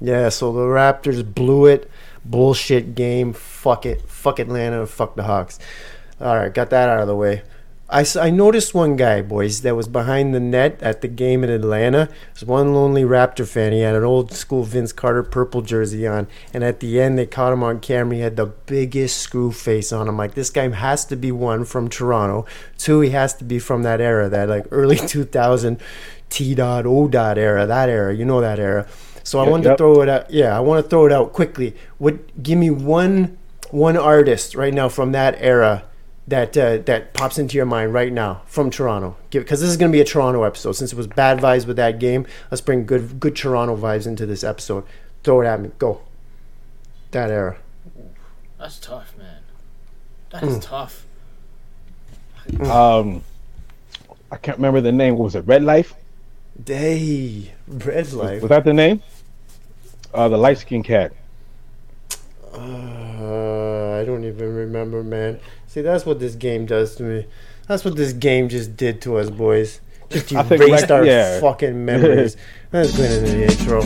Yeah, so the Raptors blew it. Bullshit game. Fuck it. Fuck Atlanta. Fuck the Hawks. All right, got that out of the way. I, I noticed one guy, boys, that was behind the net at the game in Atlanta. It was one lonely Raptor fan. He had an old school Vince Carter purple jersey on. And at the end, they caught him on camera. He had the biggest screw face on him. Like, this guy has to be one from Toronto. Two, he has to be from that era, that like early 2000 T dot O dot era, that era. You know that era. So I Yep, wanted to throw it out. Yeah, I want to throw it out quickly. What? Give me one one artist right now from that era that uh, that pops into your mind right now from Toronto. Because this is going to be a Toronto episode. Since it was bad vibes with that game, let's bring good good Toronto vibes into this episode. Throw it at me. Go. That era. That's tough, man. That is Mm. tough. Um, I can't remember the name. What was it? Red Life? Day. Red life. Was that the name? Uh, the light skinned cat. Uh, I don't even remember, man. See, that's what this game does to me. That's what this game just did to us, boys. Just erased right- our yeah. fucking memories. Let's go into the intro.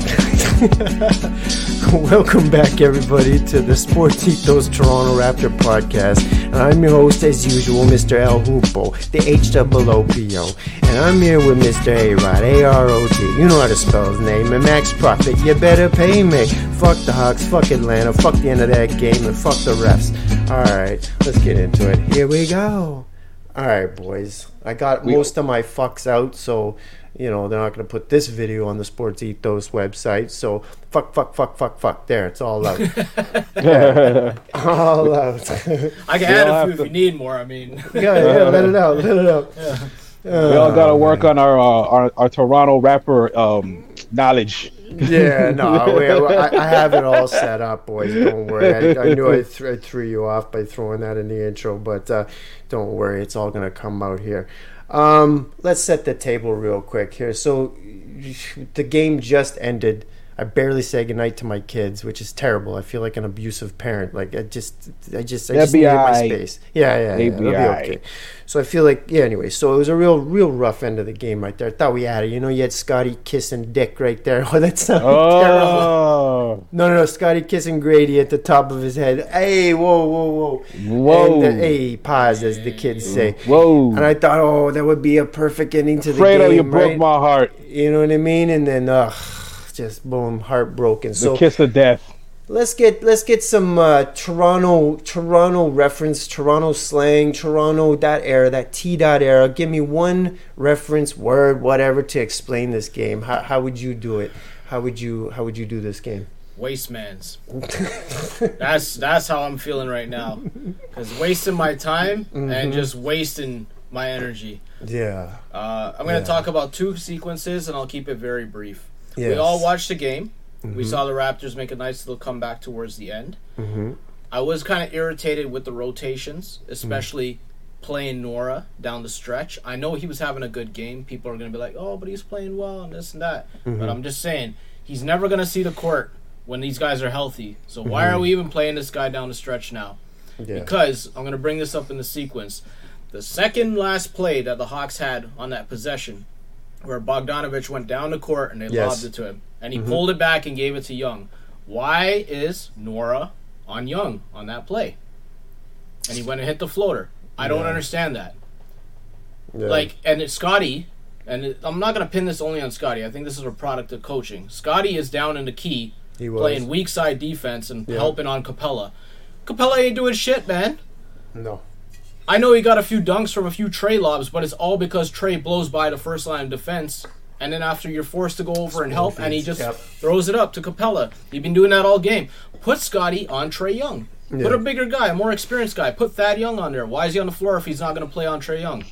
Welcome back, everybody, to the Sports Ethos Toronto Raptor podcast. And I'm your host, as usual, Mr. El Hoopo, the H-O-O-P-O. And I'm here with Mr. A-Rod, A-R-O-D. You know how to spell his name. And Max Profit, you better pay me. Fuck the Hawks, fuck Atlanta, fuck the end of that game, and fuck the refs. All right, let's get into it. Here we go. All right, boys. I got most of my fucks out, so you know they're not gonna put this video on the Sports Ethos website. So fuck, fuck, fuck, fuck, fuck. There, it's all out. Yeah, all out. I can We add a have few if you need more. I mean, yeah, yeah, let it out, let it out. we all got to Oh, work on our, uh, our our Toronto rapper um, knowledge. Yeah, no, we, I, I have it all set up, boys. Don't worry. I, I knew I, th- I threw you off by throwing that in the intro, but uh, don't worry, it's all gonna come out here. Um, let's set the table real quick here. So, the game just ended. I barely say goodnight to my kids, which is terrible. I feel like an abusive parent. Like I just, I just, I just needed my space. Yeah, yeah, yeah. It'll be okay. So I feel like, yeah. Anyway, so it was a real, real rough end of the game right there. I thought we had it. You know, you had Scotty kissing Dick right there. Oh, that sounded terrible. Oh, No, no, no. Scotty kissing Grady at the top of his head. Hey, whoa, whoa, whoa. whoa, And, uh, hey, pause, as the kids say. whoa. And I thought, oh, that would be a perfect ending to the Fredo, game, you broke my heart. You know what I mean? And then, ugh, just boom, heartbroken. The So kiss of death. let's get let's get some uh, Toronto Toronto reference, Toronto slang, Toronto that era, that T dot era. Give me one reference word, whatever, to explain this game. How, how would you do it? How would you how would you do this game? wastemans. that's that's how I'm feeling right now. Cause wasting my time Mm-hmm. and just wasting my energy. Yeah. Uh, I'm gonna Yeah. talk about two sequences and I'll keep it very brief. We all watched the game. We Mhm. saw the Raptors make a nice little comeback towards the end. Mm-hmm. I was kind of irritated with the rotations, especially playing Nwora down the stretch. I know he was having a good game. People are going to be like, oh, but he's playing well and this and that. But I'm just saying, he's never going to see the court when these guys are healthy. So why are we even playing this guy down the stretch now? Yeah. Because I'm going to bring this up in the sequence. The second last play that the Hawks had on that possession, where Bogdanovich went down the court and they Yes. lobbed it to him, and he mm-hmm. pulled it back and gave it to Young. Why is Nwora on Young on that play? And he went and hit the floater. I don't understand that. Yeah. Like, and it's Scotty, and it, I'm not going to pin this only on Scotty. I think this is a product of coaching. Scotty is down in the key, he was. playing weak side defense and Yeah. helping on Capela. Capela ain't doing shit, man. No. I know he got a few dunks from a few Trey lobs, but it's all because Trey blows by the first line of defense, and then after you're forced to go over and help, and he just yep. throws it up to Capela. He's been doing that all game. Put Scotty on Trey Young. Put a bigger guy, a more experienced guy. Put Thad Young on there. Why is he on the floor if he's not going to play on Trey Young?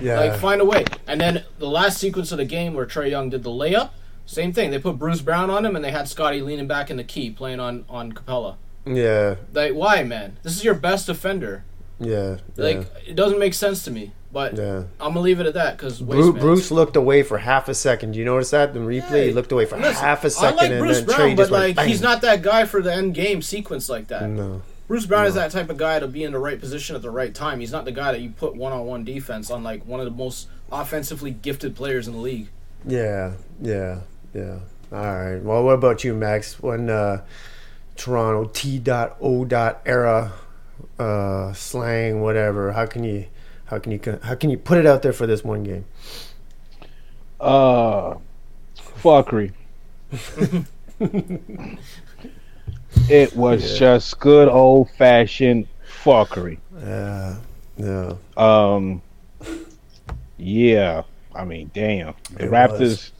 Yeah. Like, find a way. And then the last sequence of the game where Trey Young did the layup, same thing. They put Bruce Brown on him, and they had Scotty leaning back in the key, playing on on Capela. yeah. Like, why, man? This is your best defender. Yeah. Like, it doesn't make sense to me. But yeah. I'm gonna leave it at that because Bruce, Bruce looked away for half a second. You notice that? The replay, he looked away for Listen, half a second, I like and Bruce then Brown, Trey just like went, he's not that guy for the end game sequence like that. No. Bruce Brown is that type of guy to be in the right position at the right time. He's not the guy that you put one on one defense on like one of the most offensively gifted players in the league. Yeah. Yeah. Yeah. All right. Well, what about you, Max? When uh, Toronto T. Dot O. Dot era uh, slang, whatever. How can you, how can you, how can you put it out there for this one game? Uh, fuckery. it was Yeah. just good old fashioned fuckery. Yeah. Yeah. Um, yeah. I mean, damn. The It Raptors. was.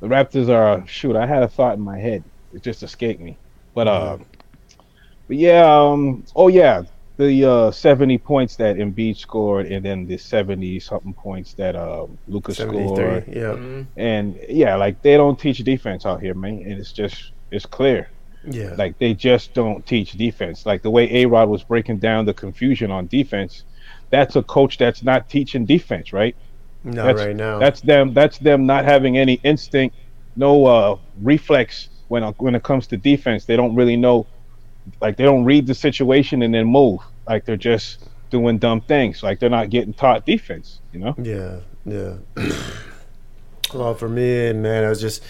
The Raptors are shoot. I had a thought in my head. It just escaped me. But uh, but yeah. Um. Oh yeah. The uh, 70 points that Embiid scored, and then the 70 something points that uh, Lucas scored. Seventy-three. Yeah. Mhm. And yeah, like they don't teach defense out here, man. And it's just it's clear. Yeah. Like they just don't teach defense. Like the way A Rod was breaking down the confusion on defense, that's a coach that's not teaching defense, right? Not that's- right now. That's them that's them not having any instinct, no uh reflex when when it comes to defense. They don't really know like they don't read the situation and then move. Like they're just doing dumb things. Like they're not getting taught defense, you know? Yeah, yeah. well, for me, man, I was just,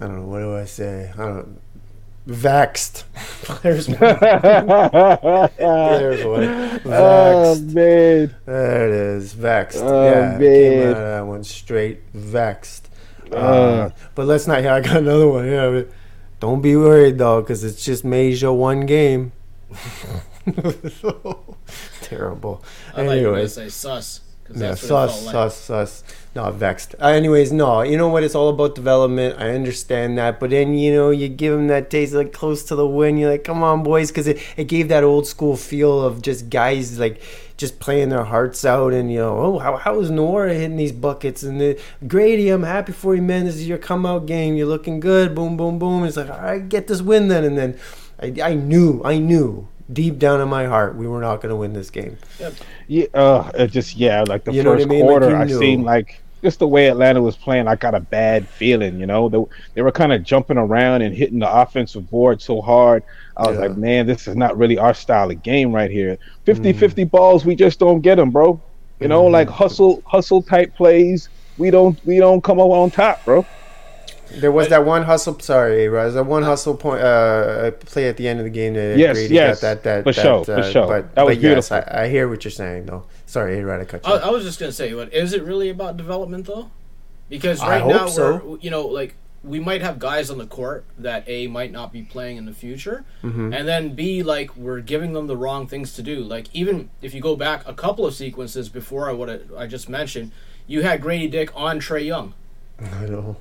I don't know, what do I say? I don't Vexed. There's one. There's one. Oh Vexed. man. There it is. Vexed. Oh, yeah, came man. out of that one straight. Vexed. Uh, Uh. but let's not. Yeah, I got another one. Yeah, but don't be worried though, because it's just Major one game. Terrible. I were gonna say sus. Yeah, sus, like. sus, sus. No, vexed. Uh, anyways, no, you know what? It's all about development. I understand that, but then you know you give them that taste like close to the win. You're like, come on, boys, because it, it gave that old school feel of just guys like just playing their hearts out, and you know, oh, how how is Nwora hitting these buckets? And the, Grady, I'm happy for you, man. This is your come out game. You're looking good. Boom, boom, boom. It's like, all right, get this win then, and then I, I knew, I knew. Deep down in my heart, we were not going to win this game. Yeah, uh, it just yeah, like the You first I mean? Quarter, you I knew. seen like just the way Atlanta was playing. I got a bad feeling, you know. They, they were kind of jumping around and hitting the offensive board so hard. I was Yeah. like, man, this is not really our style of game right here. Mm-hmm. 50-50 balls, we just don't get them, bro. You know, Mhm. like hustle, hustle type plays. We don't, we don't come up on top, bro. There was that one hustle. Sorry, Raz. That one hustle point uh, play at the end of the game. That Yes, Grady yes, got that that for that, sure, for uh, sure. But, That was but yes, beautiful. I, I hear what you're saying though. Sorry, Ray, I cut you. I. I was just gonna say, what is it really about development though? Because I right hope now so. we're, you know, like we might have guys on the court that a might not be playing in the future, Mm-hmm. and then b like we're giving them the wrong things to do. Like even if you go back a couple of sequences before I what I, I just mentioned, you had Grady Dick on Trey Young. I know.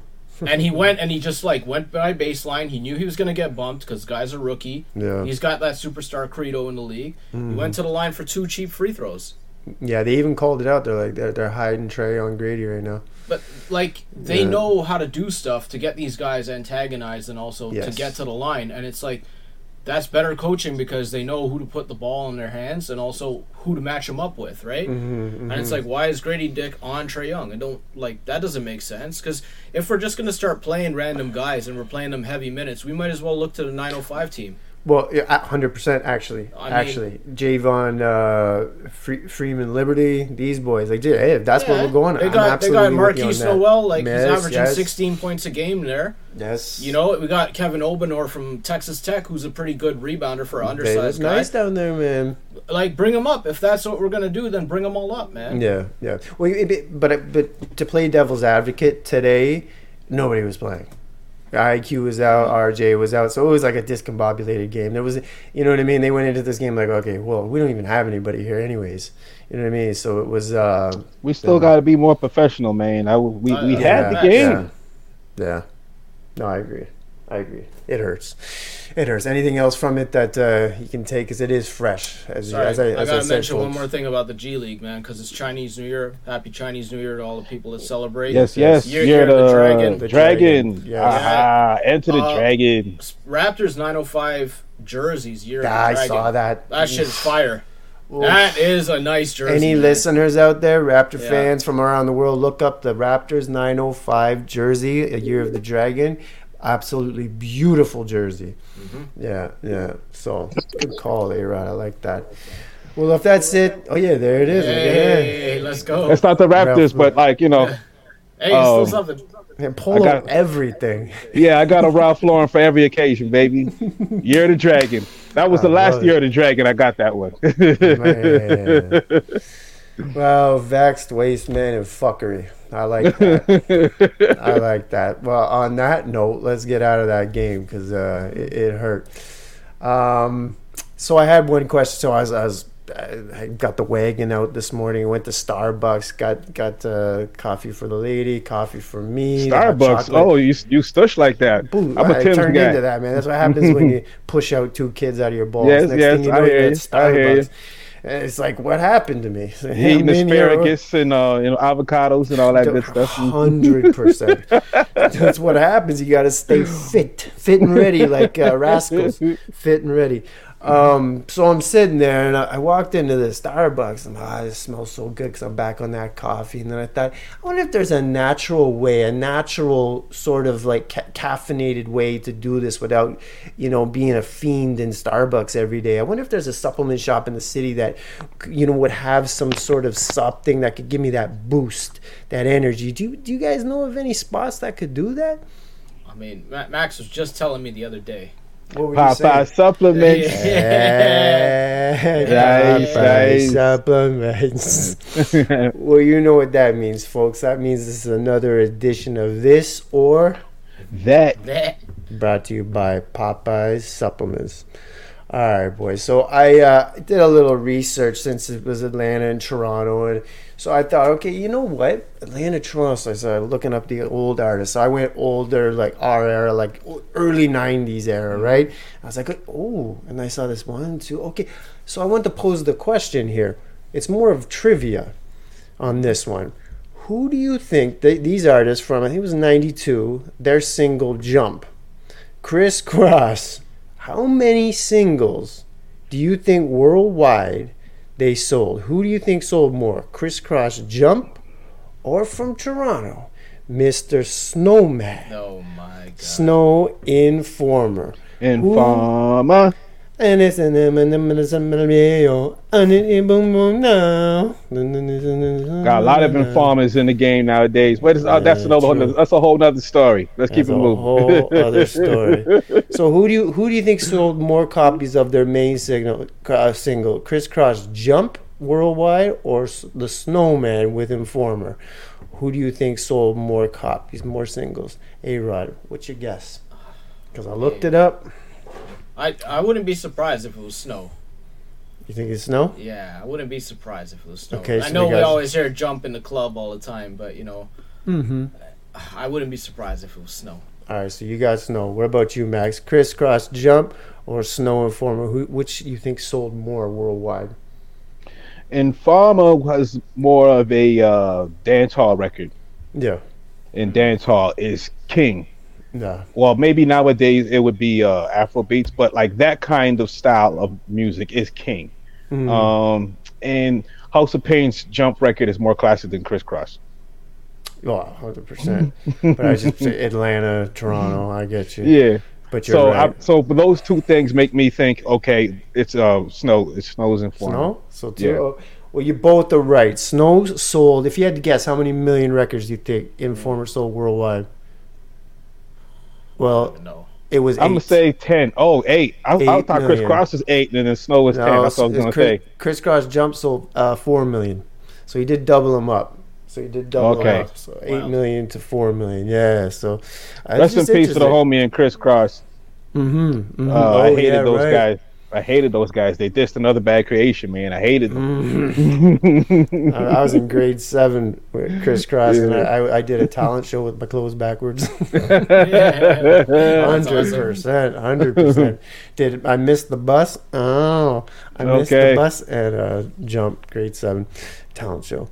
And he went and he just like went by baseline. He knew he was going to get bumped because guy's a rookie. Yeah. He's got that superstar credo in the league. He mm-hmm. went to the line for two cheap free throws. Yeah, they even called it out. They're like they're, they're hiding Trey on Grady right now. But like they Yeah. know how to do stuff to get these guys antagonized and also to get to the line. And it's like that's better coaching because they know who to put the ball in their hands and also who to match them up with, right? Mm-hmm, And it's like, why is Grady Dick on Trey Young? I don't like that. Doesn't make sense because if we're just gonna start playing random guys and we're playing them heavy minutes, we might as well look to the 905 team. Well, hundred percent actually. I mean- actually, Javon, uh, Free, Freeman, Liberty, these boys. Like, dude, hey, if that's Yeah, we're going, They I'm got they absolutely got Markquis that. Nowell, like Yes, he's averaging yes. 16 points a game there. Yes, You know, we got Kevin Obanor from Texas Tech, who's a pretty good rebounder for an They undersized guy. nice down there, man. Like, bring them up if that's what we're gonna do. Then bring them all up, man. Yeah, yeah. Well, it- but but to play devil's advocate today, nobody was playing. IQ was out, RJ was out, so it was like a discombobulated game. There was, you know what I mean. They went into this game like, okay, well, we don't even have anybody here, anyways. You know what I mean? So it was. Uh, We still got to be more professional, man. I, we Uh, we yeah, had the game. Yeah. yeah. No, I agree. I agree. It hurts. It hurts. Anything else from it that uh, you can take? Because it is fresh. As, Sorry, as I, I, as I gotta said, mention one more thing about the G League, man, because it's Chinese New Year. Happy Chinese New Year to all the people that celebrate. Yes, Yes. yes. Year- year of the the dragon. The dragon. dragon. Yes. Aha, enter the Uh, dragon. Raptors 905 jerseys. Year of Yeah, the I Dragon. saw that. That shit is fire. Oof. That is a nice jersey. Any man. listeners out there, Raptor Yeah. fans from around the world, look up the Raptors 905 jersey, a year of the dragon. Absolutely beautiful jersey. Mm-hmm. Yeah, yeah. So good call, A Rod. I like that. Well, if that's it, oh yeah, there it is. Hey, Look at let's go. It's not the Raptors, Ralph- but like you know, Hey, it's still Um, something. And polo got- everything. Yeah, I got a Ralph Lauren for every occasion, baby. Year of the Dragon. That was the last love year of the Dragon. I got that one. Well, vexed waste man and fuckery. I like that. I like that. Well, on that note, let's get out of that game because uh, it, it hurt. Um, so I had one question. So I was, I was I got the wagon out this morning. Went to Starbucks. Got got uh, coffee for the lady, coffee for me. Starbucks. Oh, you you stush like that. Boom, I'm a I Tim's turned guy. into that, man. That's what happens when you push out two kids out of your balls. Yes, Next yes, thing you I know, hear you're you. at I hear you. And it's like, what happened to me? Eating in here, asparagus and uh, you know avocados and all that good stuff. Hundred percent. That's what happens. You got to stay fit, fit and ready, like uh, rascals, fit and ready. Um, so I'm sitting there, and I, I walked into the Starbucks, and ah, it smells so good because I'm back on that coffee. And then I thought, I wonder if there's a natural way, a natural sort of like ca- caffeinated way to do this without, you know, being a fiend in Starbucks every day. I wonder if there's a supplement shop in the city that, you know, would have some sort of something that could give me that boost, that energy. Do you, do you guys know of any spots that could do that? I mean, Max was just telling me the other day. What were you Popeye saying? supplements. Nice, nice. supplements. well, you know what that means, folks. That means this is another edition of this or that That brought to you by Popeyes Supplements. All right, boys. So I uh, did a little research since it was Atlanta and Toronto, and so I thought, okay, you know what, Atlanta. So I started looking up the old artists. So I went older, like our era, like early '90s era, mm-hmm. right? I was like, oh, and I saw this one, two, okay. So I want to pose the question here. It's more of trivia on this one. Who do you think th- these artists from? I think it was '92. Their single "Jump." Kris Kross, how many singles do you think worldwide they sold? Who do you think sold more? Kris Kross Jump or from Toronto, Mr. Snowman? oh my god. Snow Informer. Informer. And it's in them and it's in them and it boom boom now. Got a lot of informers in the game nowadays. But it's, uh, that's another that's a whole nother story. Let's keep That's it a moving. whole other story. So who do you who do you think sold more copies of their main signal uh, single, Kris Kross Jump worldwide or the Snowman with Informer? Who do you think sold more copies, more singles? A Rod, what's your guess? Because I looked it up. I I wouldn't be surprised if it was snow. You think it's Snow? Yeah, I wouldn't be surprised if it was snow. Okay, I know we we got- always hear jump in the club all the time, but you know, Mm-hmm. I wouldn't be surprised if it was snow. All right, so you got Snow. What about you, Max? Kris Kross Jump or Snow Informer? Who, which you think sold more worldwide? Informer was more of a uh, dance hall record, Yeah, and dance hall is king. Yeah. Well, maybe nowadays it would be uh, Afro beats, but like that kind of style of music is king. Mhm. Um, and House of Pain's jump record is more classic than Kris Kross. Oh, 100%. but I just say Atlanta, Toronto, I get you. Yeah. But you're So, right. I, so those two things make me think, okay, it's uh snow. It snows in Florida. Snow? So two. Yeah. oh, well, you both are right. Snow sold, if you had to guess, how many million records do you think Informer sold worldwide? Well, No. it was I'm gonna say ten. Oh, eight. I, I Eight thought million. Kris Kross is eight, and then Snow is ten. That's what I was it's gonna Chris, say. Kris Kross Jump sold uh, 4 million. So he did double them up. So he did double Okay. up. So eight Wow. million to 4 million. Yeah, so. uh, Rest in peace to the homie and Kris Kross. Mm-hmm. Uh, I hated those guys. I hated those guys. They dissed another bad creation, man. I hated them. Mhm. I I was in grade seven with Kris Kross, and I, I, did a talent show with my clothes backwards. Hundred percent, hundred percent. Did I miss the bus? Oh, I missed Okay. the bus at uh, Jump Grade Seven talent show.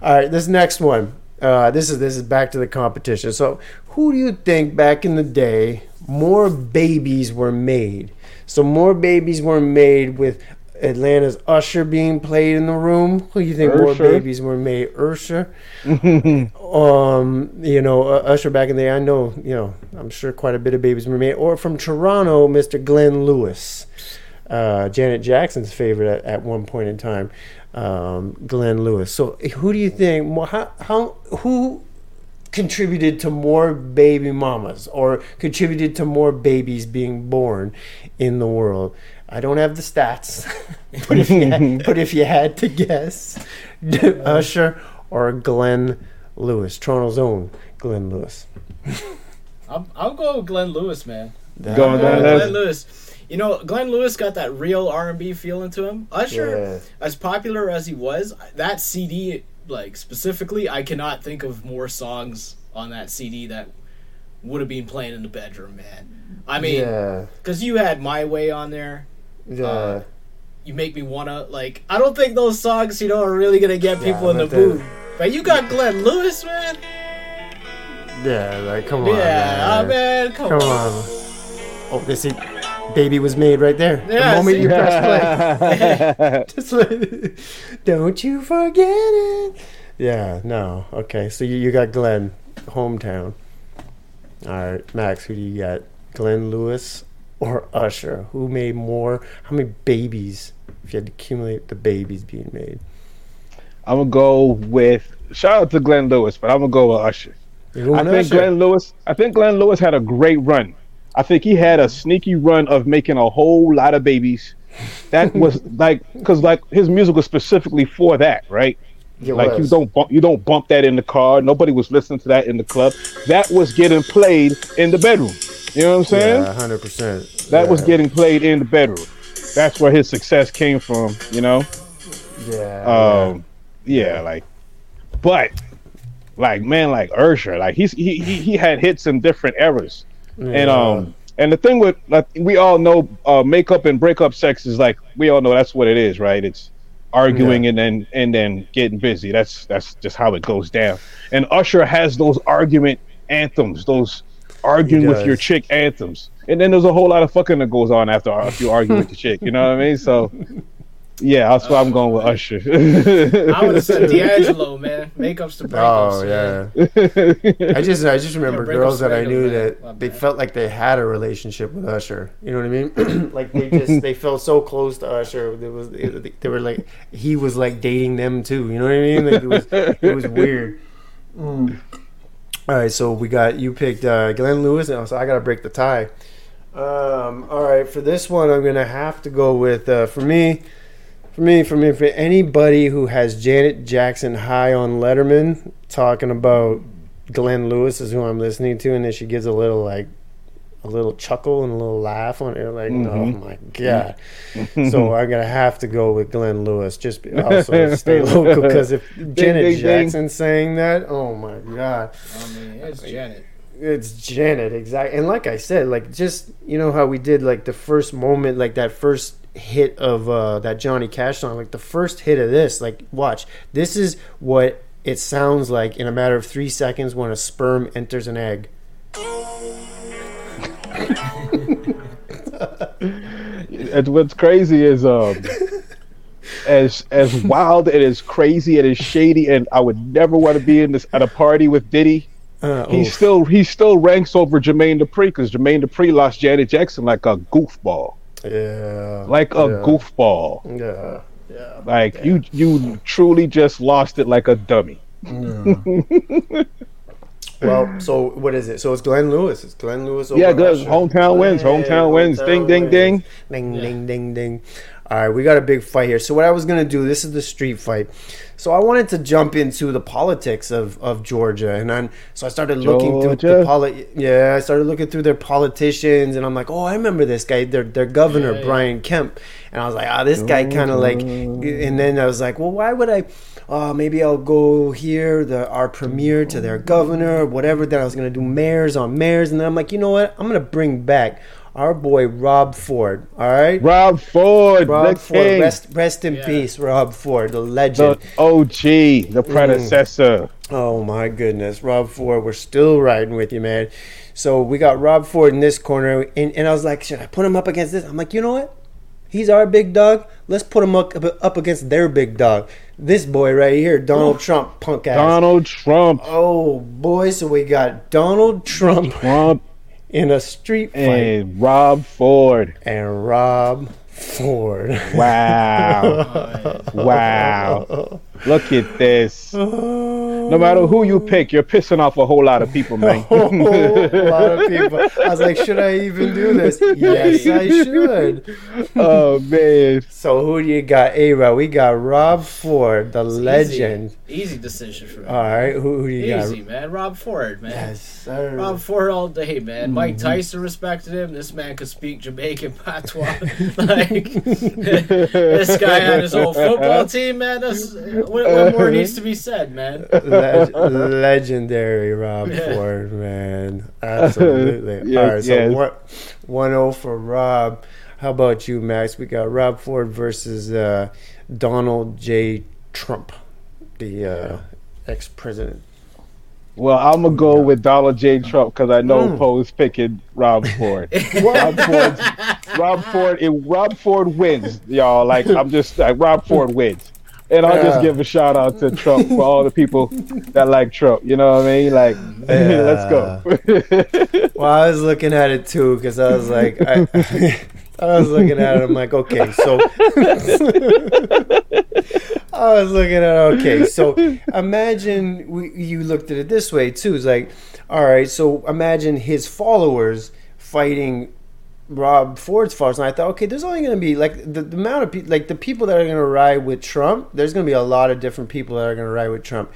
All right, this next one. Uh, this is this is back to the competition. So, who do you think back in the day more babies were made? So more babies were made with Atlanta's Usher being played in the room. Who do you think more babies were made? Usher um, you know, uh, Usher back in the day, I know, you know, I'm sure quite a bit of babies were made. Or from Toronto, Mr. Glenn Lewis, uh, Janet Jackson's favorite at, at one point in time, um, Glenn Lewis. So, who do you think? How, how who contributed to more baby mamas or contributed to more babies being born in the world? I don't have the stats, but if you had, but if you had to guess, Usher or Glenn Lewis, Toronto's own Glenn Lewis. I'll, I'll go with Glenn Lewis, man. Go on, I'll go Glenn Lewis. Glenn Lewis. You know, Glenn Lewis got that real R and B feeling to him. Usher, Yeah. as popular as he was, that CD, like specifically, I cannot think of more songs on that CD that would have been playing in the bedroom, man. I mean, yeah, because you had My Way on there. yeah. Uh, you make me wanna like. I don't think those songs, you know, are really gonna get people in the mood. But you got Glenn Lewis, man. yeah, like come on, yeah, man. oh, man, come, Come on. on. Oh, this is, baby was made right there. Yeah, the moment see? you press play. Just like, don't you forget it. Yeah, no. Okay, so you, you got Glenn, hometown. All right, Max, who do you got? Glenn Lewis or Usher? Who made more? How many babies, if you had to accumulate the babies being made? I'm gonna go with shout out to Glenn Lewis, but I'm gonna go with Usher. I think Usher? Glenn Lewis. I think Glenn Lewis had a great run. I think he had a sneaky run of making a whole lot of babies. That was like because like his music was specifically for that, right? It like you don't bump, you don't bump that in the car. Nobody was listening to that in the club. That was getting played in the bedroom. You know what I'm saying? Yeah, hundred percent. That was getting played in the bedroom. That's where his success came from. You know. Yeah. Um, yeah, like, but like man, like Ursher, like he's he he, he had hits in different eras, and um, and the thing with like we all know, uh, makeup and breakup sex is like we all know that's what it is, right? It's arguing and then and then getting busy. That's that's just how it goes down. And Usher has those argument anthems, those arguing with your chick anthems, and then there's a whole lot of fucking that goes on after after you argue with the chick. You know what I mean? So. Yeah, that's why I'm going with Usher. I would have said D'Angelo, man. Makeups to breakups. Oh man. yeah. I just I just remember break girls that I knew man. that My they bad. felt like they had a relationship with Usher. You know what I mean? like they just they felt so close to Usher. It was they were like he was like dating them too. You know what I mean? Like it was it was weird. Mm. All right, so we got you picked uh, Glenn Lewis, and so I got to break the tie. Um, all right, for this one, I'm gonna have to go with uh, for me. For me, for me, for anybody who has Janet Jackson high on Letterman talking about Glenn Lewis is who I'm listening to, and then she gives a little like a little chuckle and a little laugh on it, like, oh Mhm. my god! so I'm gonna have to go with Glenn Lewis. Just also stay local because if Janet ding, ding. Jackson's saying that, oh my god! I mean, it's Janet. It's Janet, exactly. And like I said, like just you know how we did like the first moment, like that first hit of uh that Johnny Cash song, like the first hit of this, like watch. This is what it sounds like in a matter of three seconds when a sperm enters an egg. And what's crazy is um as as wild and as crazy and as shady and I would never want to be in this at a party with Diddy. Uh, He oof. still he still ranks over Jermaine Dupri because Jermaine Dupri lost Janet Jackson like a goofball, yeah, like a yeah, goofball. Yeah, yeah. Like you you truly just lost it like a dummy. Well, so what is it? So it's Glenn Lewis. It's Glenn Lewis. Over Yeah, good. Hometown wins. Hometown wins. Ding, ding, ding. Ding, Yeah. ding, ding, ding. All right, we got a big fight here. So what I was gonna do, this is the street fight. So I wanted to jump into the politics of, of Georgia, and then so I started looking through the Georgia. poli- Yeah, I started looking through their politicians, and I'm like, oh, I remember this guy, their their governor Yeah, yeah. Brian Kemp, and I was like, ah, this guy kind of like, and then I was like, well, why would I? Uh, maybe I'll go here, the our premier to their governor, whatever. Then I was gonna do mayors on mayors, and then I'm like, you know what? I'm gonna bring back our boy Rob Ford. All right, Rob Ford, Rob the Ford. king, Rest rest in Yeah. peace, Rob Ford, the legend. the OG, the predecessor. Oh my goodness, Rob Ford, we're still riding with you, man. So we got Rob Ford in this corner, and, and I was like, should I put him up against this? I'm like, you know what? He's our big dog. Let's put him up, up against their big dog. This boy right here, Donald Trump, punk ass. Donald Trump, Oh boy, so we got Donald Trump Trump, in a street fight and Rob Ford. and Rob Ford. Wow, wow. Look at this. No matter who you pick, you're pissing off a whole lot of people, man. a lot of people. I was like, should I even do this? Yes, I should. oh man. So who do you got? A Rod. We got Rob Ford, the legend. Easy, easy decision for me. All right, who, who do you Easy, got? Easy, man. Rob Ford, man. Yes, sir. Rob Ford all day, man. Mike Mm-hmm. Tyson respected him. This man could speak Jamaican patois. like this guy had his whole football team, man. That's, what, what more needs to be said, man? Leg- legendary Rob Yeah. Ford, man. Absolutely. Yes, All right, so yes. what? One zero for Rob. How about you, Max? We got Rob Ford versus uh, Donald J. Trump, the uh, ex-president. Well, I'm gonna go with Donald J. Trump because I know Mm. Poe's picking Rob Ford. Rob Ford. Rob Ford. If Rob Ford wins, y'all, like I'm just like Rob Ford wins, and I'll Yeah. just give a shout out to Trump for all the people that like Trump. You know what I mean? Like, let's go. Well, I was looking at it too because I was like, I, I was looking at it. I'm like, okay, so I was looking at okay, so imagine we, you looked at it this way too. It's like, all right, so imagine his followers fighting Rob Ford's followers, and I thought, okay, there's only going to be like the, the amount of people, like the people that are going to ride with Trump. There's going to be a lot of different people that are going to ride with Trump.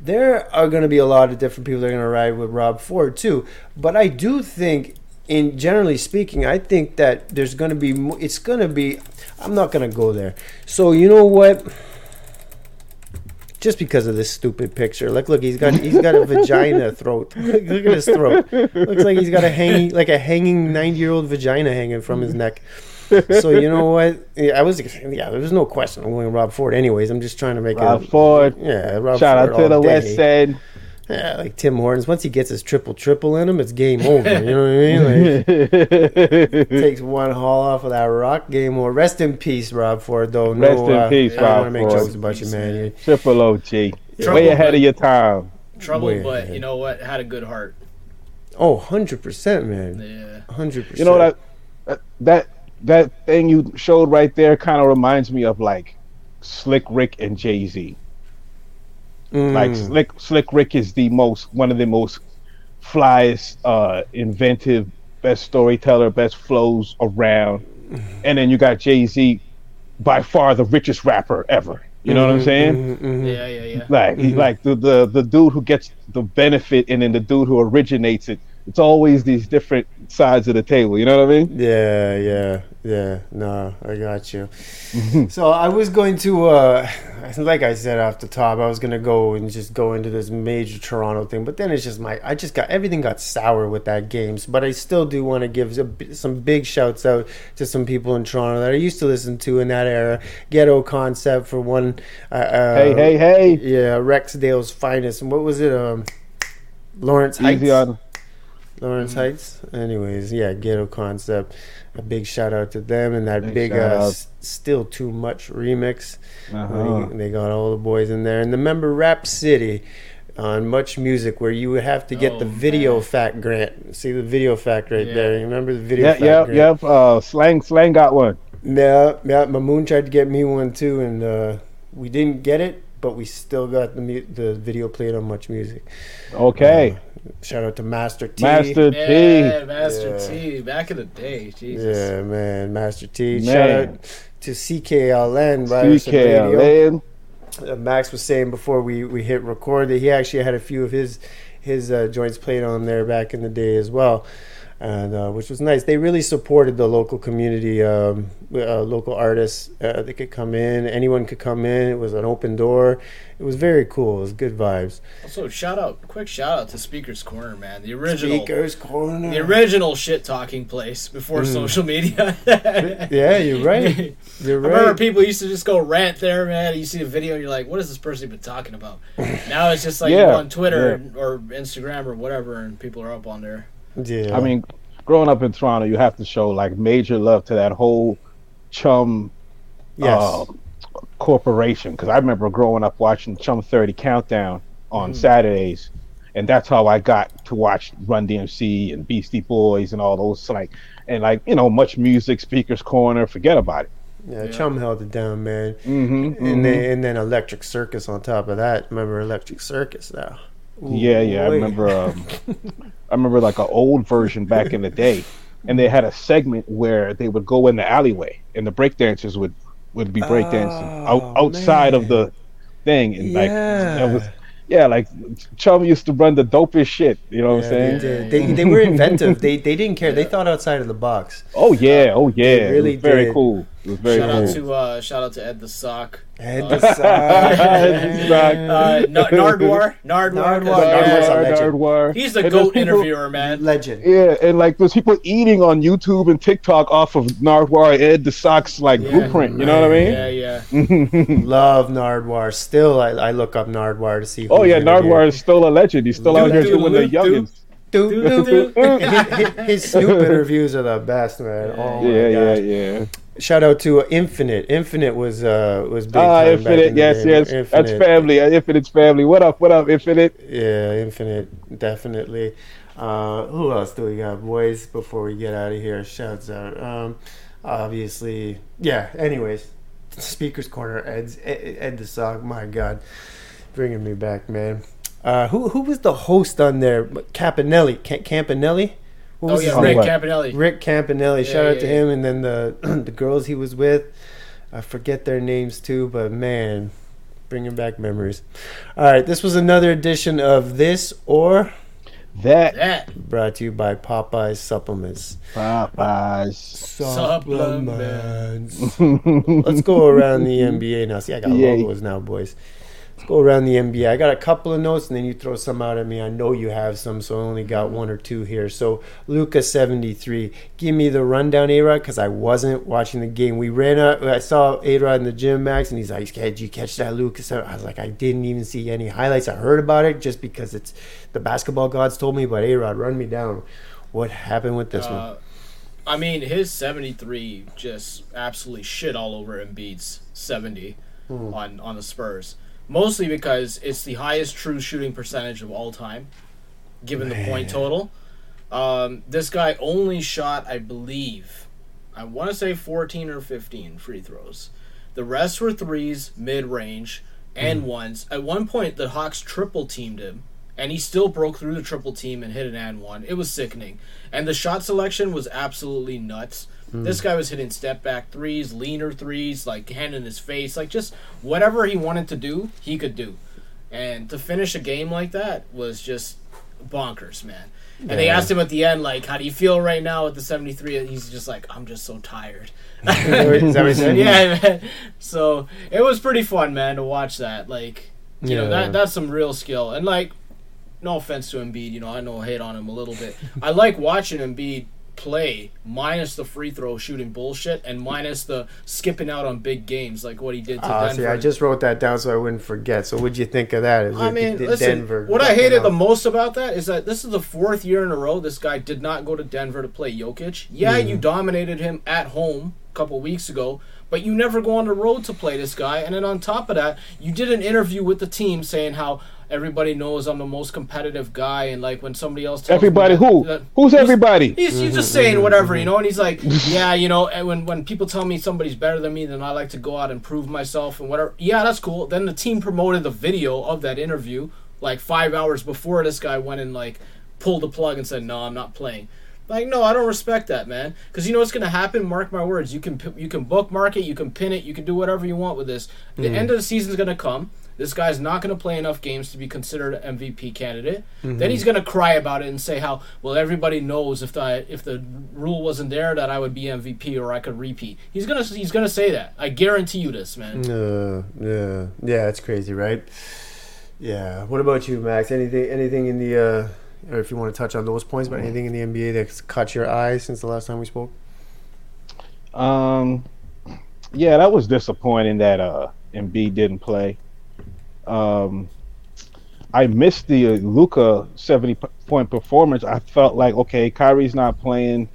There are going to be a lot of different people that are going to ride with Rob Ford too. But I do think, in generally speaking, I think that there's going to be. It's going to be. I'm not going to go there. So you know what? Just because of this stupid picture. Look, look, he's got he's got a vagina throat. Look, look at his throat. Looks like he's got a hanging like a hanging ninety year old vagina hanging from his neck. So you know what? Yeah, I was yeah. There's no question. I'm going to Rob Ford. Anyways, I'm just trying to make Rob it. Rob Ford. Yeah, Rob Shout Ford out to the day. West End. Yeah, like Tim Hortons. Once he gets his triple triple in him, it's game over. You know what I mean? Like, takes one haul off of that rock game over. Rest in peace, Rob Ford. Though no, Rest in uh, peace, I don't want to make Ford. jokes about you, man. man. Triple OG. Trouble, Way ahead but- of your time. Trouble, Way but ahead. you know what? Had a good heart. Oh, 100 percent, man. Yeah. Hundred percent. You know that that that, that thing you showed right there kind of reminds me of like Slick Rick and Jay Z. Mm. Like Slick Slick Rick is the most one of the most flyest, uh, inventive, best storyteller, best flows around, and then you got Jay Z, by far the richest rapper ever. You know what I'm saying? Mhm, mhm. Yeah, yeah, yeah. Like he, Mhm. like the, the the dude who gets the benefit and then the dude who originates it. It's always these different sides of the table. You know what I mean? Yeah, yeah, yeah. No, I got you. so I was going to, uh, like I said off the top, I was gonna go and just go into this major Toronto thing, but then it's just my, I just got everything got sour with that games. But I still do want to give a some big shouts out to some people in Toronto that I used to listen to in that era. Ghetto Concept for one. Uh, uh, hey, hey, hey! Yeah, Rexdale's finest. And what was it? Um, Lawrence Heights. Lawrence Heights. Anyways, yeah, Ghetto Concept. A big shout out to them and that Big big, uh. S- Still Too Much remix. Uh-huh. They, they got all the boys in there. And remember Rap City on Much Music where you would have to get Oh, the video man. fact grant. See the video fact right Yeah. there. You remember the video Yeah, fact yep, grant? yep. Uh, slang, slang got one. Yeah, yeah. Mamoon tried to get me one too, and uh, we didn't get it, but we still got the mu- the video played on Much Music. Okay, Shout out to Master T. Master T. Yeah, Master Yeah. T. Back in the day, Jesus. Yeah, man, Master T. Man. Shout out to CKLN, Ryerson Radio. CKLN. Uh, Max was saying before we, we hit record that he actually had a few of his his uh, joints played on there back in the day as well, and uh, which was nice. They really supported the local community, um, uh, local artists. Uh, they could come in, anyone could come in. It was an open door. It was very cool. It was good vibes. Also, shout out, quick shout out to Speaker's Corner, man. The original, Speakers corner. the original shit talking place before Mm. social media. Yeah, you're right. You're right. I remember people used to just go rant there, man. You see a video and you're like, what is this person been talking about? now it's just like Yeah, on Twitter or Instagram or whatever, and people are up on there. Yeah. I mean, growing up in Toronto, you have to show like major love to that whole chum yes. uh, corporation. Because I remember growing up watching Chum 30 Countdown on Mm. Saturdays, and that's how I got to watch Run DMC and Beastie Boys and all those like and like you know much music, Speakers Corner. Forget about it. Yeah, Yeah. Chum held it down, man. Mm-hmm, And then and then Electric Circus on top of that. Remember Electric Circus now? Ooh, Yeah, yeah. I remember. Um, I remember like an old version back in the day, and they had a segment where they would go in the alleyway, and the breakdancers would would be breakdancing Oh, out, outside of the thing, and like that was Yeah. yeah, like Chum used to run the dopest shit. You know what I'm saying? they, did. they they were inventive. They they didn't care. They thought outside of the box. Oh yeah, oh yeah. They really very did. cool. It was very Shout cool. out to uh, shout out to Ed the Sock. Head Uh, to side. Sock. Uh, N- Nardwuar, Nardwuar, Nardwuar, 'cause, Nardwuar's a legend. Nardwuar. he's the And goat people- interviewer, man. Legend. Yeah, and like there's people eating on YouTube and TikTok off of Nardwuar Ed the Sock's like Yeah. blueprint. You know what I mean? Yeah, yeah. Love Nardwuar. Still, I, I look up Nardwuar to see. Oh yeah, Nardwuar is still a legend. He's still Do, out here do, doing the do, youngins. Doop, Do, doop, do, doop. his, his Snoop interviews are the best, man. Oh my Yeah, yeah, yeah. Shout out to Infinite. Infinite was uh was big. Ah, time back Infinite. in Yes, yes. That's family. Uh, Infinite's family. What up? What up, Infinite? Yeah, Infinite, definitely. Uh, who else do we got, boys? Before we get out of here, shouts out. Um, obviously, yeah. Anyways, Speaker's Corner, Ed's, Ed, Ed the Sock. My God, bringing me back, man. Uh, who who was the host on there? Campanelli. Ca- Campanelli. What Oh yeah, his name? Rick What? Campanelli. Rick Campanelli. Yeah, Shout out to yeah. him, and then the the girls he was with. I forget their names too, but man, bringing back memories. All right, this was another edition of this or That That brought to you by Popeyes Supplements. Popeyes. Supplements. Let's go around the NBA now. See, I got Yay. logos now, boys. Let's go around the NBA. I got a couple of notes, and then you throw some out at me. I know you have some, so I only got one or two here. So, Luka seventy three. Give me the rundown, A Rod, because I wasn't watching the game. We ran out. I saw A Rod in the gym, Max, and he's like, "Did you catch that, Lucas?" I was like, "I didn't even see any highlights. I heard about it just because it's the basketball gods told me." But A Rod, run me down. What happened with this one? Uh, I mean, his 73 just absolutely shit all over Embiid's 70 Hmm. on, on the Spurs. Mostly because it's the highest true shooting percentage of all time, given the point total. Um, this guy only shot, I believe, I want to say 14 or 15 free throws. The rest were threes, mid range, and ones. At one point, the Hawks triple teamed him, and he still broke through the triple team and hit an and one. It was sickening. And the shot selection was absolutely nuts. Mm. This guy was hitting step back threes, leaner threes, like hand in his face, like just whatever he wanted to do, he could do. And to finish a game like that was just bonkers, man. And they asked him at the end, like, "How do you feel right now with the 73?" He's just like, "I'm just so tired." Is that what he said? yeah, man. So it was pretty fun, man, to watch that. Like, you know, that that's some real skill. And like, no offense to Embiid, you know, I know I hate on him a little bit. I like watching Embiid play minus the free throw shooting bullshit and minus the skipping out on big games like what he did to Ah, Denver. see, I just wrote that down so I wouldn't forget. So, what'd you think of that? I mean, listen. Denver what I hated the most about that is that this is the fourth year in a row this guy did not go to Denver to play Jokic. Yeah, you Hmm. dominated him at home a couple weeks ago, but you never go on the road to play this guy. And then on top of that, you did an interview with the team saying how everybody knows I'm the most competitive guy, and like when somebody else tells everybody that- who? that- Who's everybody? He's, he's just saying mm-hmm. whatever, you mm-hmm. know, and he's like, yeah, you know, and when, when people tell me somebody's better than me, then I like to go out and prove myself and whatever. Yeah, that's cool. Then the team promoted the video of that interview like five hours before this guy went and like pulled the plug and said, no, I'm not playing. Like, no, I don't respect that, man. Because you know what's going to happen? Mark my words. You can you can bookmark it, you can pin it, you can do whatever you want with this. The mm-hmm. end of the season's going to come. This guy's not going to play enough games to be considered an MVP candidate. Then he's going to cry about it and say how well everybody knows if the if the rule wasn't there that I would be MVP or I could repeat. He's gonna he's gonna say that. I guarantee you this, man. Uh, yeah, yeah, it's crazy, right? Yeah. What about you, Max? Anything, anything in the, uh, or if you want to touch on those points, but anything in the NBA that's caught your eye since the last time we spoke? Um, yeah, that was disappointing that uh Embiid didn't play. Um, I missed the uh, Luka seventy point performance. I felt like okay, Kyrie's not playing.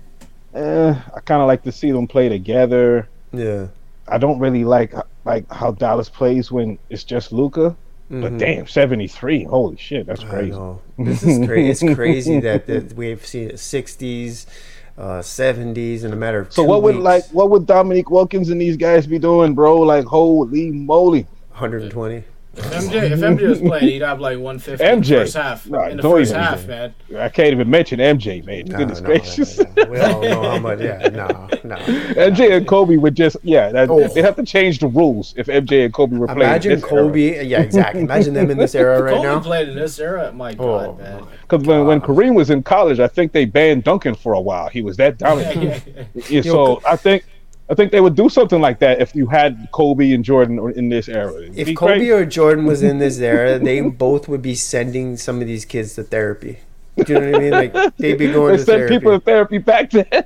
Eh, I kind of like to see them play together. Yeah. I don't really like like how Dallas plays when it's just Luka. But Mhm. damn, seventy three! Holy shit, that's crazy. This is crazy. It's crazy that, that we've seen 60s, uh, 70s in a matter of So two what would weeks. like what would Dominique Wilkins and these guys be doing, bro? Like holy moly. 120? If MJ, if MJ was playing, he'd have like 150 in the first half. Nah, in the first half, say man. I can't even mention MJ, man. No, Goodness no, gracious. no, no. We all know how much. Yeah, no, no. MJ and Kobe would just yeah, that, Oh. they'd have to change the rules if MJ and Kobe were playing. Imagine Kobe. Yeah, exactly. Imagine them in this era right Kobe now. played in this era. My Oh, God, man. Because when, when Kareem was in college, I think they banned Duncan for a while. He was that dominant. Yeah, so I think I think they would do something like that if you had Kobe and Jordan in this era. It'd If Kobe great. or Jordan was in this era, they both would be sending some of these kids to therapy. Do you know what I mean? Like they'd be going they to therapy. people to therapy back then.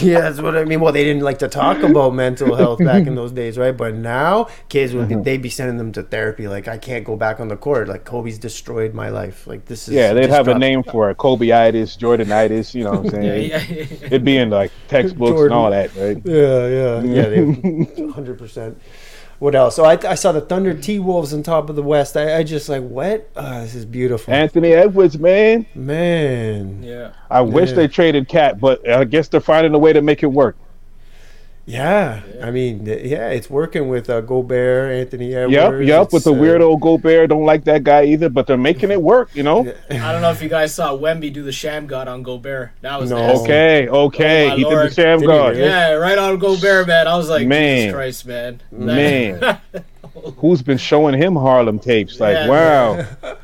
Yeah, that's what I mean. Well, they didn't like to talk about mental health back in those days, right? But now kids would mm-hmm. they'd be sending them to therapy. Like I can't go back on the court. Like Kobe's destroyed my life. Like this is yeah, they'd have a name for it: Kobe'itis, Jordanitis. You know what I'm saying? Yeah, yeah. It'd be in like textbooks Jordan. and all that, right? Yeah, yeah, yeah. Hundred percent. What else? So I, I saw the Thunder T Wolves on top of the West. I, I just like what? Ah, this is beautiful, Anthony Edwards, man. man. yeah. I wish Yeah. they traded KAT, but I guess they're finding a way to make it work. Yeah, I mean, yeah, it's working with uh, Gobert, Anthony Yep, Edwards. yep. With It's, the uh, weirdo Gobert, don't like that guy either, but they're making it work. You know? I don't know if you guys saw Wemby do the Shammgod on Gobert. That was No. nasty. Okay, okay. Oh, my he did the sham Did he guard. really? Yeah, right on Gobert, man. I was like, Man. Jesus Christ, man. Man. Who's been showing him Harlem tapes? Like, Yeah, wow.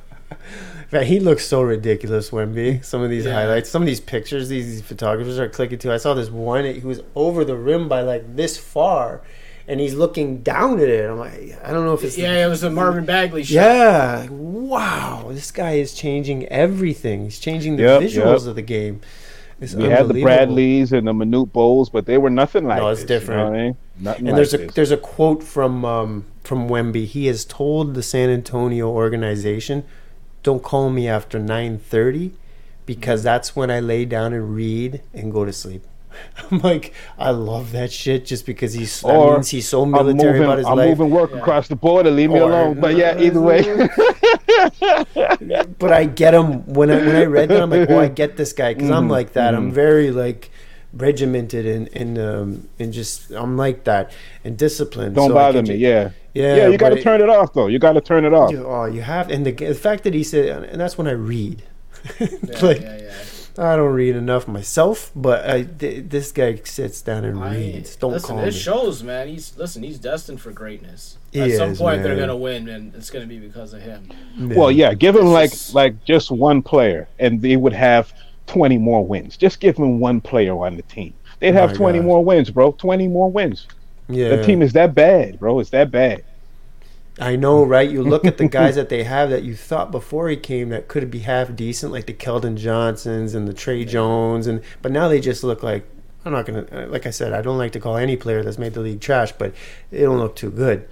Man, he looks so ridiculous, Wemby. Some of these Yeah. highlights, some of these pictures, these, these photographers are clicking to. I saw this one. He was over the rim by like this far, and he's looking down at it. I'm like, I don't know if it's the- yeah, it was a Marvin Bagley shot. Yeah. Wow. This guy is changing everything. He's changing the Yep, visuals yep. of the game. It's We had the. Bradleys and the Manute Bols, but they were nothing like No, it's this, you know different. what I mean? Nothing And like there's a this. there's a quote from um, from Wemby. He has told the San Antonio organization, "Don't call me after 9:30 because that's when I lay down and read and go to sleep." I'm like, I love that shit just because he's that Or means he's so I'm military moving, about his I'm life. moving work Yeah. across the border. Leave me alone. But yeah, either way. but I get him when I when I read that. I'm like, oh, I get this guy because I'm Mhm, like that. I'm mhm. very like regimented and and um and just I'm like that and disciplined. Don't So bother me. ju- Yeah. yeah. Yeah, you got to turn it off, though. You got to turn it off. You, oh, you have, and the, the fact that he said, and that's when I read. Yeah, like yeah, yeah. I don't read enough myself, but I, th- this guy sits down and I- reads. Don't listen, call it me. shows, man. He's listen. He's destined for greatness. He At some is, point, they're gonna win, and it's gonna be because of him. Well, yeah, give him It's like just- like just one player, and they would have twenty more wins. Just give him one player on the team. They'd have My twenty God. more wins, bro. Twenty more wins. yeah. The team is that bad, bro. It's that bad. I know, right? You look at the guys that they have that you thought before he came that could be half decent, like the Keldon Johnsons and the Tre Jones, and but now they just look like I'm not gonna. uh, Like I said, I don't like to call any player that's made the league trash, but they don't look too good.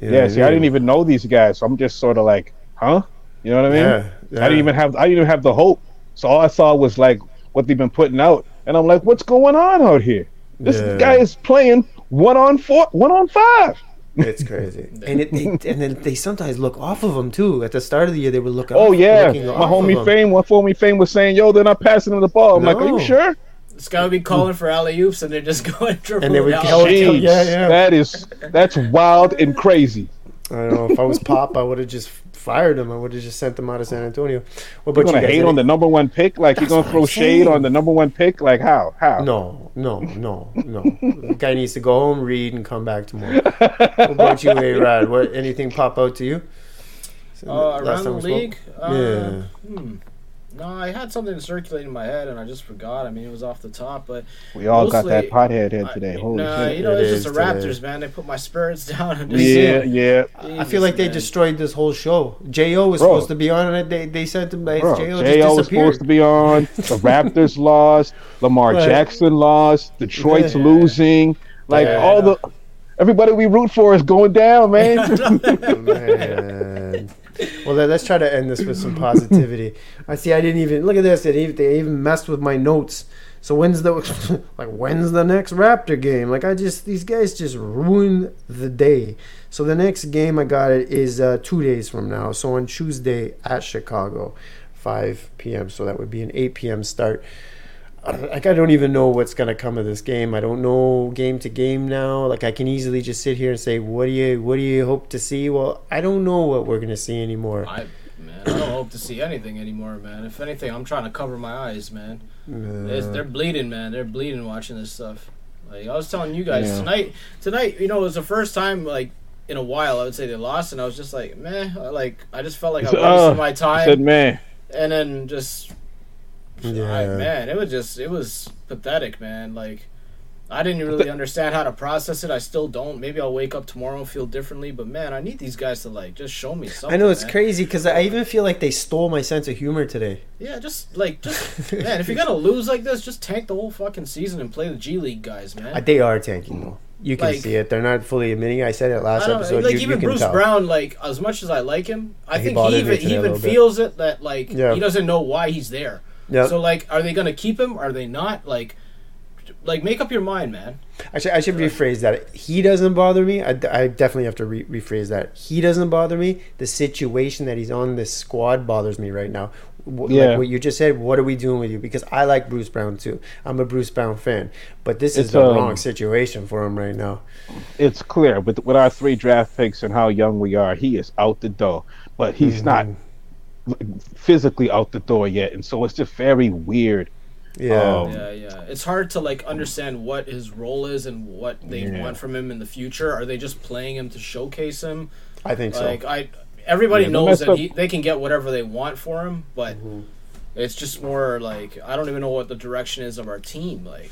You Yeah, see, I didn't even know these guys, so I'm just sort of like, huh? You know what I mean? Yeah, yeah. I didn't even have I didn't even have the hope. So all I saw was like what they've been putting out, and I'm like, what's going on out here? This Yeah. guy is playing one on four, one on five. It's crazy, and it, they, and then they sometimes look off of them too. At the start of the year, they were looking. Oh off, yeah, looking my off homie them. Fame, my homie Fame was saying, "Yo, they're not passing him the ball." I'm like, "Are No. you sure?" This guy would be calling for alley oops, and they're just going dribbling And they would out. Jeez, yeah, yeah. that is that's wild and crazy. I don't know. If I was Pop, I would have just fired him. I would have just sent him out of San Antonio. What You're gonna you guys? hate on the number one pick? Like you're gonna throw shade on the number one pick? Like how? How? No, no, no, no. the guy needs to go home, read, and come back tomorrow. what about you, A Rod? What anything pop out to you? Uh, Last around the time we spoke? league, uh, Yeah. hmm. No, I had something circulating in my head, and I just forgot. I mean, it was off the top, but We all got that pothead head I- today. Holy nah, shit! you know, It it's just is the today. Raptors, man. They put my spirits down. And just, Yeah, yeah. I feel like they destroyed this whole show. Jo was Bro. supposed to be on it. They they said to like, Bro, Jo JO just was disappeared. supposed to be on. The Raptors lost. Lamar Right. Jackson lost. Detroit's Yeah. losing. Like Yeah. all the everybody we root for is going down, man. Man. Well, let- let's try to end this with some positivity. I see. I didn't even look at this. They even messed with my notes. So when's the like when's the next Raptor game? Like I just these guys just ruined the day. So the next game I got it is uh, two days from now. So on Tuesday at Chicago, 5 p.m. So that would be an 8 p.m. start. I don't- like I don't even know what's gonna come of this game. I don't know game to game now. Like I can easily just sit here and say, "What do you What do you hope to see?" Well, I don't know what we're gonna see anymore. I man, I don't hope to see anything anymore, man. If anything, I'm trying to cover my eyes, man. Uh, they're bleeding, man. They're bleeding watching this stuff. Like I was telling you guys Yeah. tonight. Tonight, you know, it was the first time like in a while I would say they lost, and I was just like, meh. Like I just felt like I So, wasted uh, my I time, said, man, and then just Yeah. I, man, it was just it was pathetic, man. Like I didn't really understand how to process it. I still don't. Maybe I'll wake up tomorrow and feel differently. But man, I need these guys to like just show me something. I know it's man. crazy because I even feel like they stole my sense of humor today. Yeah, just like just man, if you're gonna lose like this, just tank the whole fucking season and play the G League guys, man. Uh, They are tanking though. You can Like- see it. They're not fully admitting. it. I said it last episode. like you, you even can Bruce tell. Brown, like as much as I like him, I think he even he even bit. feels it that like Yeah. he doesn't know why he's there. Yep. So like, are they gonna keep him? Are they not? Like, like make up your mind, man. I should, I should rephrase that. He doesn't bother me. I, I definitely have to re- rephrase that. He doesn't bother me. The situation that he's on this squad bothers me right now. W- Yeah. Like what you just said, what are we doing with you? Because I like Bruce Brown too. I'm a Bruce Brown fan. But this is the um, wrong situation for him right now. it's clear with with our three draft picks and how young we are, he is out the door. But he's not physically out the door yet, and so it's just very weird. Yeah. Um, Yeah, yeah. It's hard to like understand what his role is and what they Yeah. want from him in the future. Are they just playing him to showcase him? I think so. Like I, everybody Yeah, knows that he, they can get whatever they want for him, but Mm-hmm. it's just more like I don't even know what the direction is of our team. Like,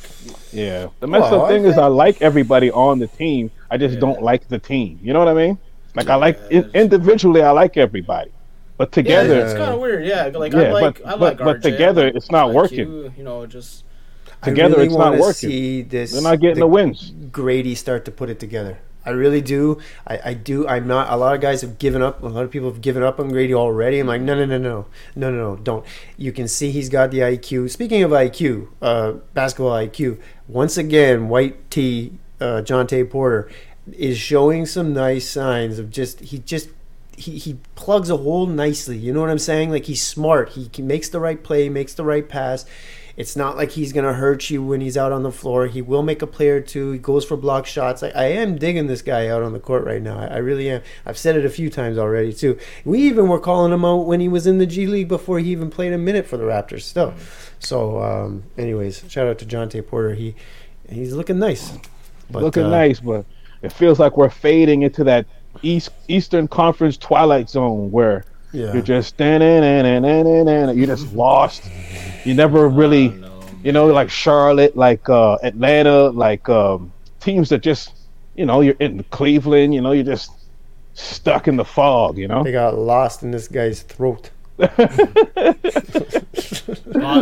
Yeah. The messed Well, up I thing is, I like everybody on the team. I just Yeah. don't like the team. You know what I mean? Like I like Yeah, in, individually, I like everybody, but together, yeah, together, it's kind of weird. Yeah, like I like but- I like but- but RJ, I together like it's not IQ, working. You know, just I together really it's not working. See this, they're not getting the wins. Gradey start to put it together. I really do. I, I do. I'm not. A lot of guys have given up. A lot of people have given up on Gradey already. I'm like, no, no, no, no, no, no, no, don't. You can see he's got the IQ. Speaking of IQ, uh, basketball IQ. Once again, White T, uh, Jontay Porter, is showing some nice signs of just he just he, he plugs a hole nicely. You know what I'm saying? Like he's smart. He, he makes the right play, makes the right pass. It's not like he's gonna hurt you when he's out on the floor. He will make a play or two. He goes for block shots. I, I am digging this guy out on the court right now. I, I really am. I've said it a few times already too. We even were calling him out when he was in the G League before he even played a minute for the Raptors. Still. So, um, anyways, shout out to Jontay Porter. He he's looking nice. But, looking uh, nice, but it feels like we're fading into that East Eastern Conference twilight zone where Yeah. you're just standing and you're just lost. You never really, know. you know, like Charlotte, like uh, Atlanta, like um, teams that just, you know, you're in Cleveland. You know, you're just stuck in the fog. You know, They got lost in this guy's throat. Pause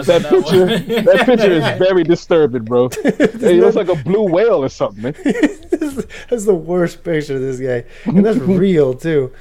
that picture, one. that picture is very disturbing, bro. It looks like a blue whale or something. Man. that's the worst picture of this guy, and that's real too.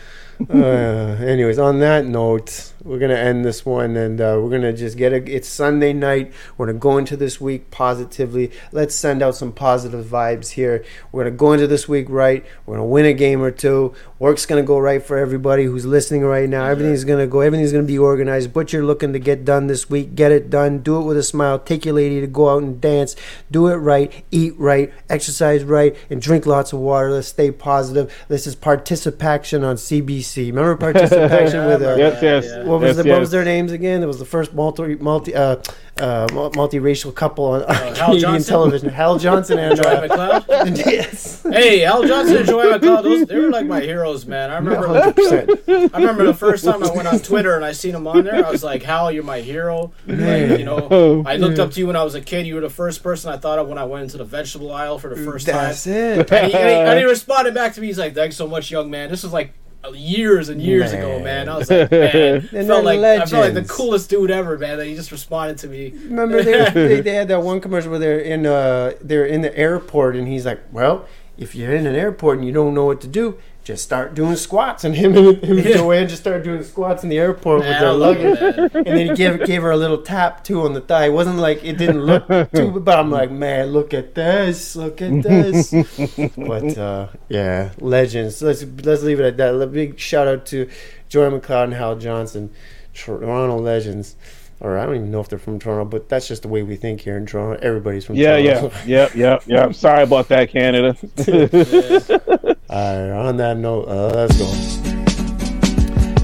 Uh, anyways, on that note, we're gonna end this one, and uh, we're gonna just get a. It's Sunday night. We're gonna go into this week positively. Let's send out some positive vibes here. We're gonna go into this week right. We're gonna win a game or two. Work's gonna go right for everybody who's listening right now. Everything's gonna go. Everything's gonna be organized. What you're looking to get done this week, get it done. Do it with a smile. Take your lady to go out and dance. Do it right. Eat right. Exercise right. And drink lots of water. Let's stay positive. This is ParticipACTION on CBC. Remember ParticipACTION with uh, Yes, yes. What was yes, the, yes. what was their names again? It was the first multi multi uh, uh, multiracial couple on Hal Canadian Johnson? television. Hal Johnson and Joy uh, McLeod. yes, Hey, Hal Johnson and Joy McLeod, those they were like my heroes, man. I remember hundred percent. I remember the first time I went on Twitter and I seen him on there. I was like, "Hal, you're my hero." Like, you know, I looked up to you when I was a kid. You were the first person I thought of when I went into the vegetable aisle for the first time. That's it. And he, and, he, and he responded back to me. He's like, "Thanks so much, young man." This was like years and years ago, Man. man. I was like, man, felt like I felt like the coolest dude ever, man. That he just responded to me. Remember they, they, they had that one commercial where they're in uh they're in the airport and he's like, well, if you're in an airport and you don't know what to do, just start doing squats. And him and, him and Joanne just started doing squats in the airport with their luggage. And then he gave gave her a little tap too on the thigh. It wasn't like it didn't look too, but I'm like, man, look at this, look at this. but uh, yeah, legends. Let's let's leave it at that. A big shout out to Joy McLeod and Hal Johnson, Toronto legends. Or I don't even know if they're from Toronto, but that's just the way we think here in Toronto. Everybody's from Yeah, Toronto. yeah, yeah, yeah, yeah. I'm sorry about that, Canada. All right, on that note, uh, let's go.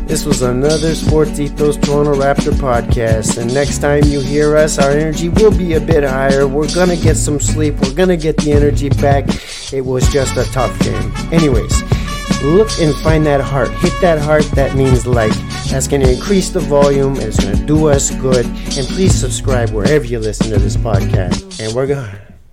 This was another Sports Ethos Toronto Raptor podcast. And next time you hear us, our energy will be a bit higher. We're going to get some sleep. We're going to get the energy back. It was just a tough game. Anyways, look and find that heart. Hit that heart. That means like. That's going to increase the volume. It's going to do us good. And please subscribe wherever you listen to this podcast. And we're going.